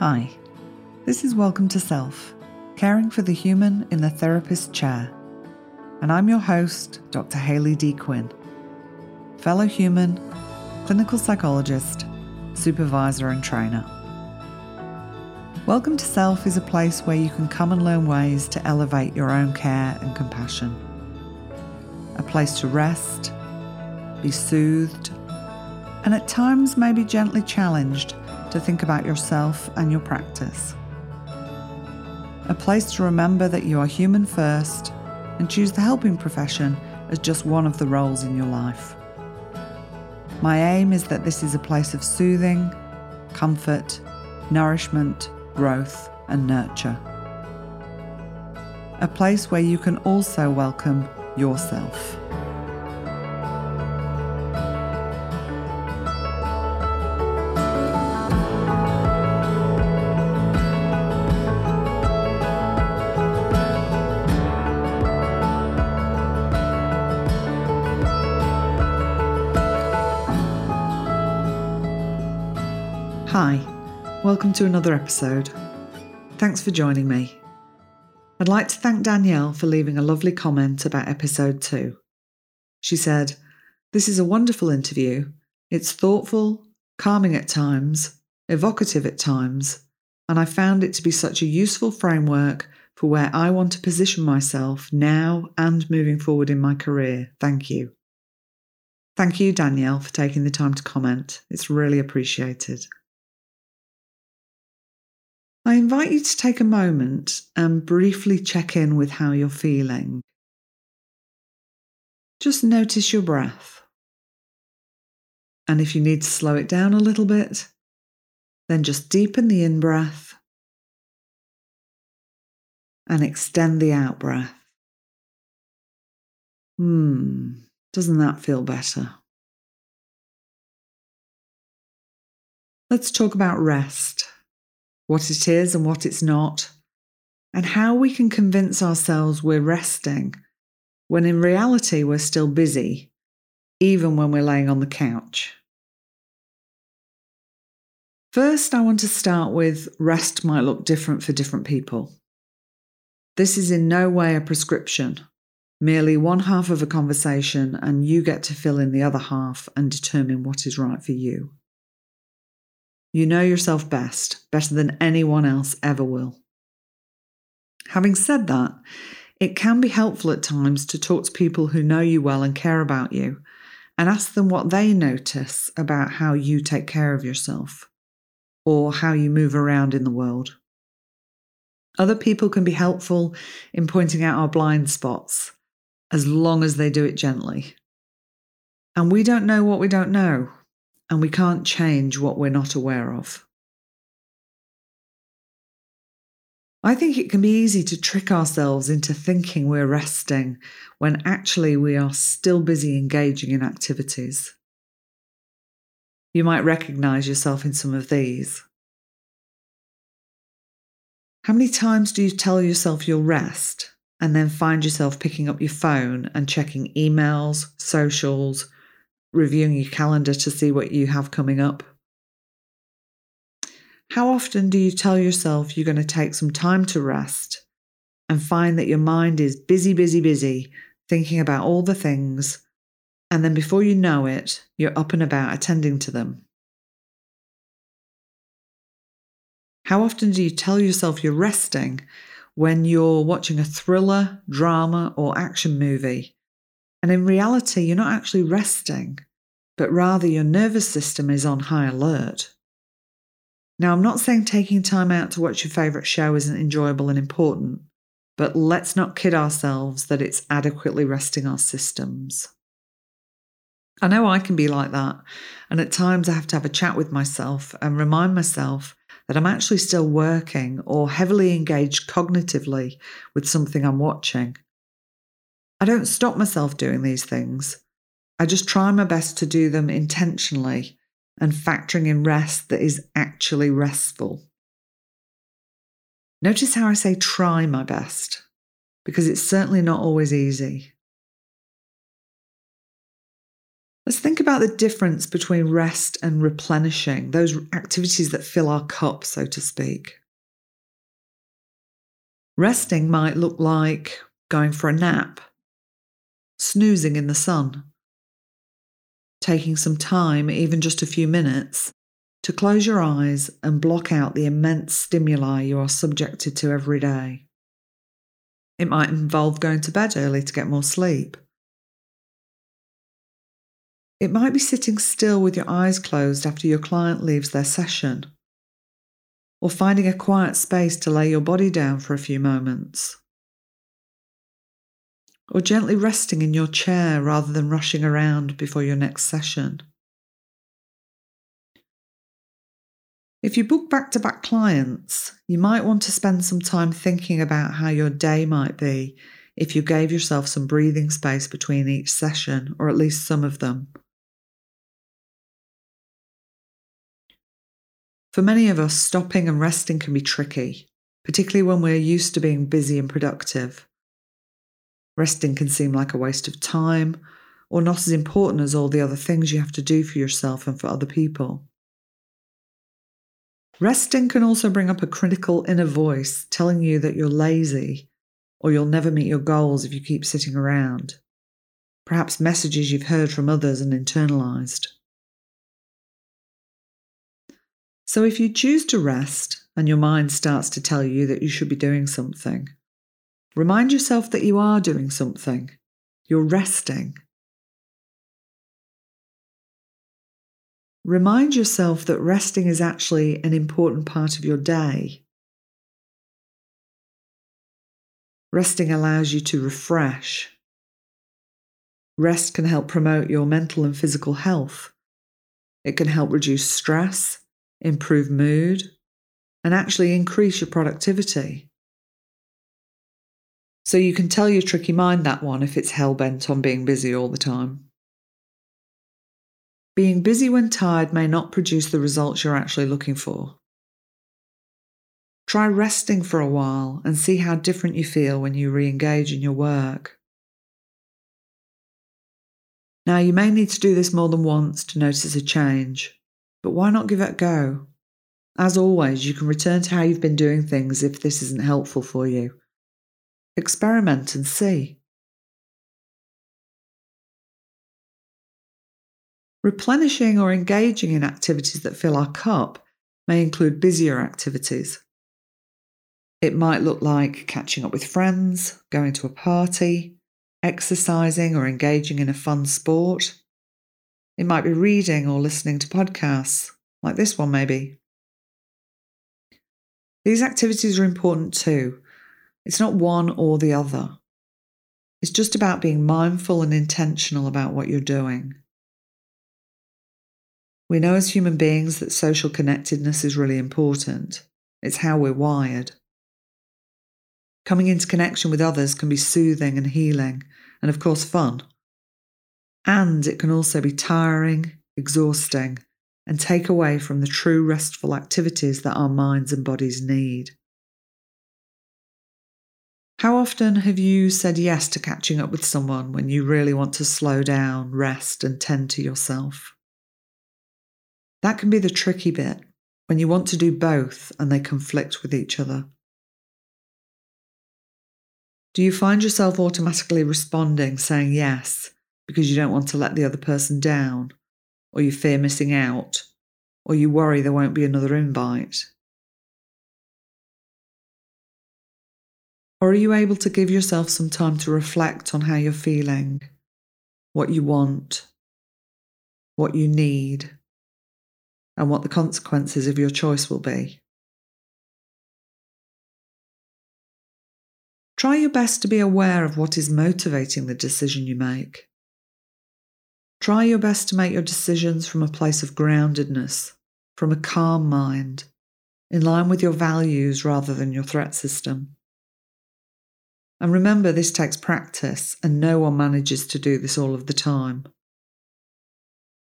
Hi, this is Welcome to Self, caring for the human in the therapist chair. And I'm your host, Dr. Hayley D. Quinn, fellow human, clinical psychologist, supervisor, and trainer. Welcome to Self is a place where you can come and learn ways to elevate your own care and compassion. A place to rest, be soothed, and at times maybe gently challenged to think about yourself and your practice. A place to remember that you are human first and choose the helping profession as just one of the roles in your life. My aim is that this is a place of soothing, comfort, nourishment, growth, and nurture. A place where you can also welcome yourself. Welcome to another episode. Thanks for joining me. I'd like to thank Danielle for leaving a lovely comment about episode 2. She said, This is a wonderful interview. It's thoughtful, calming at times, evocative at times, and I found it to be such a useful framework for where I want to position myself now and moving forward in my career. Thank you. Thank you, Danielle, for taking the time to comment. It's really appreciated. I invite you to take a moment and briefly check in with how you're feeling. Just notice your breath. And if you need to slow it down a little bit, then just deepen the in breath and extend the out breath. Hmm, doesn't that feel better? Let's talk about rest what it is and what it's not, and how we can convince ourselves we're resting when in reality we're still busy, even when we're laying on the couch. First, I want to start with rest might look different for different people. This is in no way a prescription, merely one half of a conversation, and you get to fill in the other half and determine what is right for you. You know yourself best, better than anyone else ever will. Having said that, it can be helpful at times to talk to people who know you well and care about you and ask them what they notice about how you take care of yourself or how you move around in the world. Other people can be helpful in pointing out our blind spots as long as they do it gently. And we don't know what we don't know and we can't change what we're not aware of. I think it can be easy to trick ourselves into thinking we're resting when actually we are still busy engaging in activities. You might recognize yourself in some of these. How many times do you tell yourself you'll rest and then find yourself picking up your phone and checking emails, socials, reviewing your calendar to see what you have coming up? How often do you tell yourself you're going to take some time to rest and find that your mind is busy, busy, busy, thinking about all the things, and then before you know it, you're up and about attending to them? How often do you tell yourself you're resting when you're watching a thriller, drama, or action movie and in reality, you're not actually resting, but rather your nervous system is on high alert. Now, I'm not saying taking time out to watch your favourite show isn't enjoyable and important, but let's not kid ourselves that it's adequately resting our systems. I know I can be like that, and at times I have to have a chat with myself and remind myself that I'm actually still working or heavily engaged cognitively with something I'm watching. I don't stop myself doing these things. I just try my best to do them intentionally and factoring in rest that is actually restful. Notice how I say try my best, because it's certainly not always easy. Let's think about the difference between rest and replenishing, those activities that fill our cup, so to speak. Resting might look like going for a nap, snoozing in the sun, taking some time, even just a few minutes, to close your eyes and block out the immense stimuli you are subjected to every day. It might involve going to bed early to get more sleep. It might be sitting still with your eyes closed after your client leaves their session, or finding a quiet space to lay your body down for a few moments, or gently resting in your chair rather than rushing around before your next session. If you book back to back clients, you might want to spend some time thinking about how your day might be if you gave yourself some breathing space between each session, or at least some of them. For many of us, stopping and resting can be tricky, particularly when we're used to being busy and productive. Resting can seem like a waste of time or not as important as all the other things you have to do for yourself and for other people. Resting can also bring up a critical inner voice telling you that you're lazy or you'll never meet your goals if you keep sitting around. Perhaps messages you've heard from others and internalized. So, if you choose to rest and your mind starts to tell you that you should be doing something, remind yourself that you are doing something. You're resting. Remind yourself that resting is actually an important part of your day. Resting allows you to refresh. Rest can help promote your mental and physical health. It can help reduce stress, improve mood, and actually increase your productivity. So you can tell your tricky mind that one if it's hell bent on being busy all the time. Being busy when tired may not produce the results you're actually looking for. Try resting for a while and see how different you feel when you re engage in your work. Now, you may need to do this more than once to notice a change, but why not give it a go? As always, you can return to how you've been doing things if this isn't helpful for you. Experiment and see. Replenishing or engaging in activities that fill our cup may include busier activities. It might look like catching up with friends, going to a party, exercising or engaging in a fun sport. It might be reading or listening to podcasts, like this one, maybe. These activities are important too. It's not one or the other. It's just about being mindful and intentional about what you're doing. We know as human beings that social connectedness is really important. It's how we're wired. Coming into connection with others can be soothing and healing, and of course, fun. And it can also be tiring, exhausting, and take away from the true restful activities that our minds and bodies need. How often have you said yes to catching up with someone when you really want to slow down, rest, and tend to yourself? That can be the tricky bit when you want to do both and they conflict with each other. Do you find yourself automatically responding, saying yes, because you don't want to let the other person down, or you fear missing out, or you worry there won't be another invite? Or are you able to give yourself some time to reflect on how you're feeling, what you want, what you need? and what the consequences of your choice will be. Try your best to be aware of what is motivating the decision you make. Try your best to make your decisions from a place of groundedness, from a calm mind, in line with your values rather than your threat system. And remember, this takes practice, and no one manages to do this all of the time.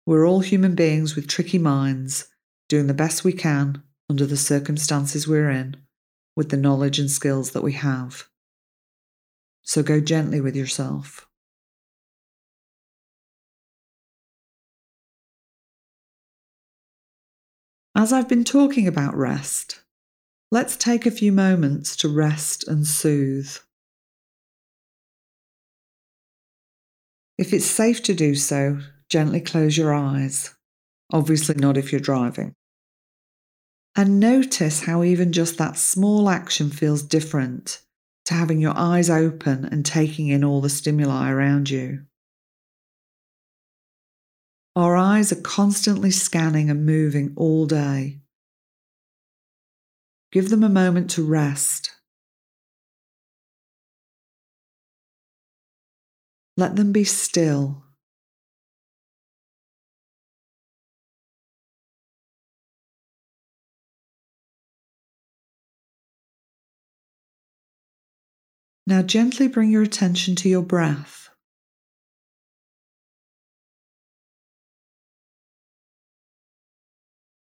We're all human beings with tricky minds, doing the best we can under the circumstances we're in, with the knowledge and skills that we have. So go gently with yourself. As I've been talking about rest, let's take a few moments to rest and soothe. If it's safe to do so, gently close your eyes. Obviously, not if you're driving. And notice how even just that small action feels different to having your eyes open and taking in all the stimuli around you. Our eyes are constantly scanning and moving all day. Give them a moment to rest. Let them be still. Now gently bring your attention to your breath.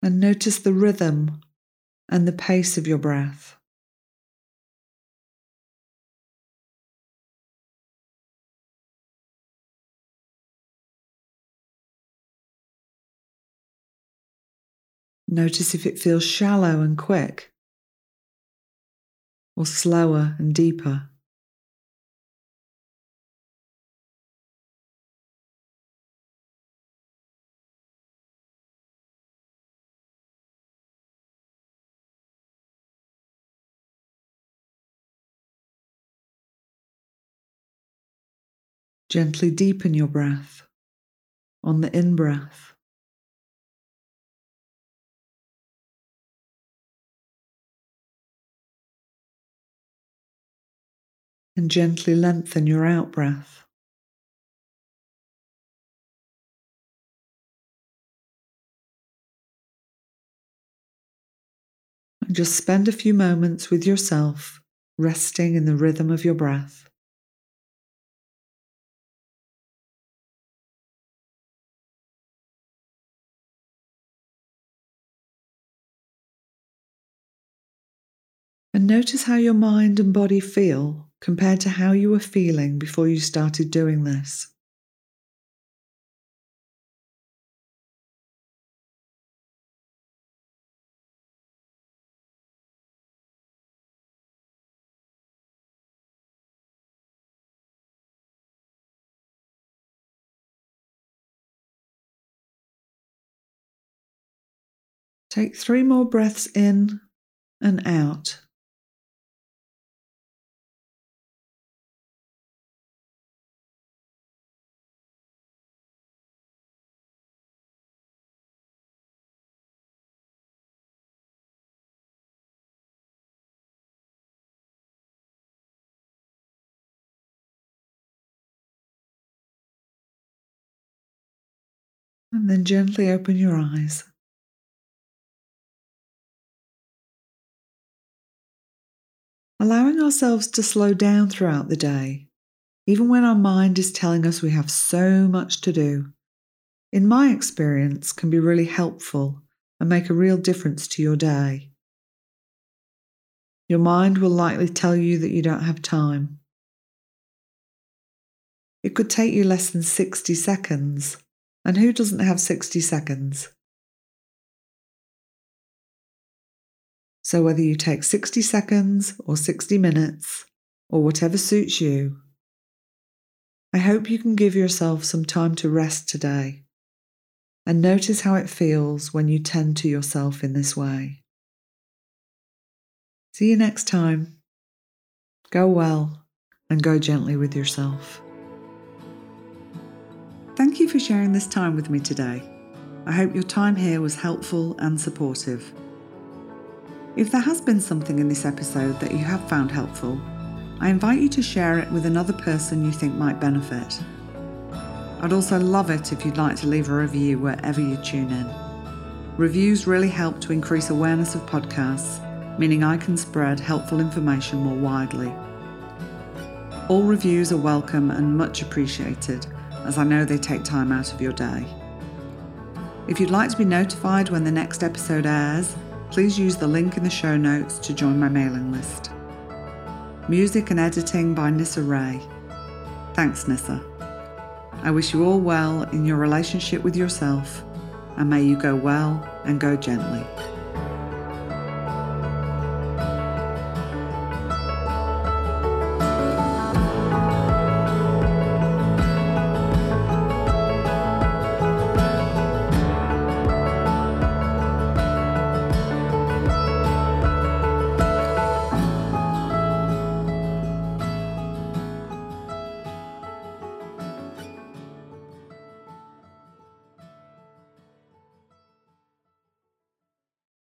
And notice the rhythm and the pace of your breath. Notice if it feels shallow and quick, or slower and deeper. Gently deepen your breath on the in breath. And gently lengthen your out breath. And just spend a few moments with yourself, resting in the rhythm of your breath. And notice how your mind and body feel compared to how you were feeling before you started doing this. Take three more breaths in and out. And then gently open your eyes. Allowing ourselves to slow down throughout the day, even when our mind is telling us we have so much to do, in my experience, can be really helpful and make a real difference to your day. Your mind will likely tell you that you don't have time. It could take you less than 60 seconds and who doesn't have 60 seconds? So, whether you take 60 seconds or 60 minutes or whatever suits you, I hope you can give yourself some time to rest today and notice how it feels when you tend to yourself in this way. See you next time. Go well and go gently with yourself. Thank you for sharing this time with me today. I hope your time here was helpful and supportive. If there has been something in this episode that you have found helpful, I invite you to share it with another person you think might benefit. I'd also love it if you'd like to leave a review wherever you tune in. Reviews really help to increase awareness of podcasts, meaning I can spread helpful information more widely. All reviews are welcome and much appreciated as I know they take time out of your day. If you'd like to be notified when the next episode airs, please use the link in the show notes to join my mailing list. Music and editing by Nissa Ray. Thanks, Nissa. I wish you all well in your relationship with yourself and may you go well and go gently.